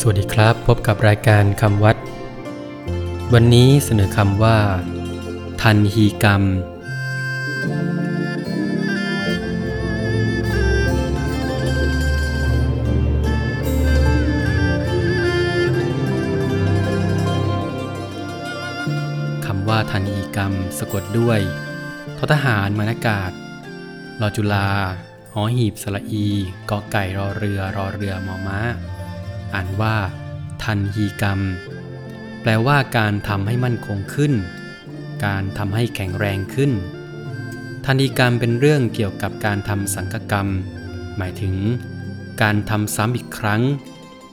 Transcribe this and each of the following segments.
สวัสดีครับ พบกับรายการคำวัด วันนี้เสนอคำว่า ทันฮีกรรม คำว่าทันฮีกรรมสะกดด้วยททหารมานากาศรอจุลาหอหีบสระอีกอไก่รอเรือรอเรือมอม้า อ่านว่า ทันฮีกรรม แปลว่าการทำให้มั่นคงขึ้น การทำให้แข็งแรงขึ้น ทันฮีกรรมเป็นเรื่องเกี่ยวกับการทำสังกกรรม หมายถึง การทำซ้ำอีกครั้ง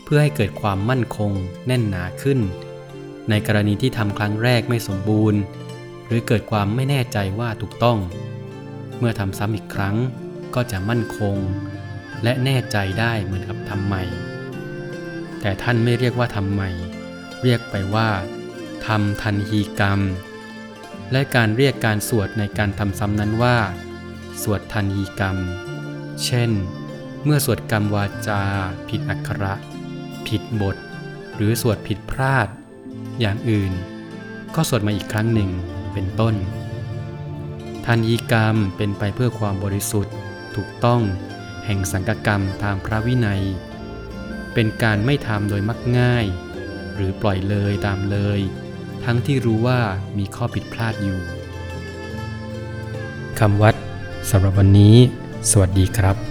เพื่อให้เกิดความมั่นคงแน่นหนาขึ้น ในกรณีที่ทำครั้งแรกไม่สมบูรณ์ หรือเกิดความไม่แน่ใจว่าถูกต้อง เมื่อทำซ้ำอีกครั้งก็จะมั่นคงและแน่ใจได้เหมือนกับทำใหม่ แต่ท่านไม่เรียกว่าทำใหม่ เรียกไปว่าทำทันฮีกรรม และการเรียกการสวดในการทำซ้ำนั้นว่า สวดทันฮีกรรม เช่น เมื่อสวดกรรมวาจา ผิดอักขระ ผิดบท หรือสวดผิดพลาด อย่างอื่น ก็สวดมาอีกครั้งหนึ่งเป็นต้น ทันยีกรรมเป็นไปเพื่อความบริสุทธิ์ ถูกต้อง แห่งสังกกรรมตามพระวินัย เป็นการไม่ทำโดยมักง่าย หรือปล่อยเลยตามเลย ทั้งที่รู้ว่ามีข้อผิดพลาดอยู่คำวัดสำหรับวันนี้ สวัสดีครับ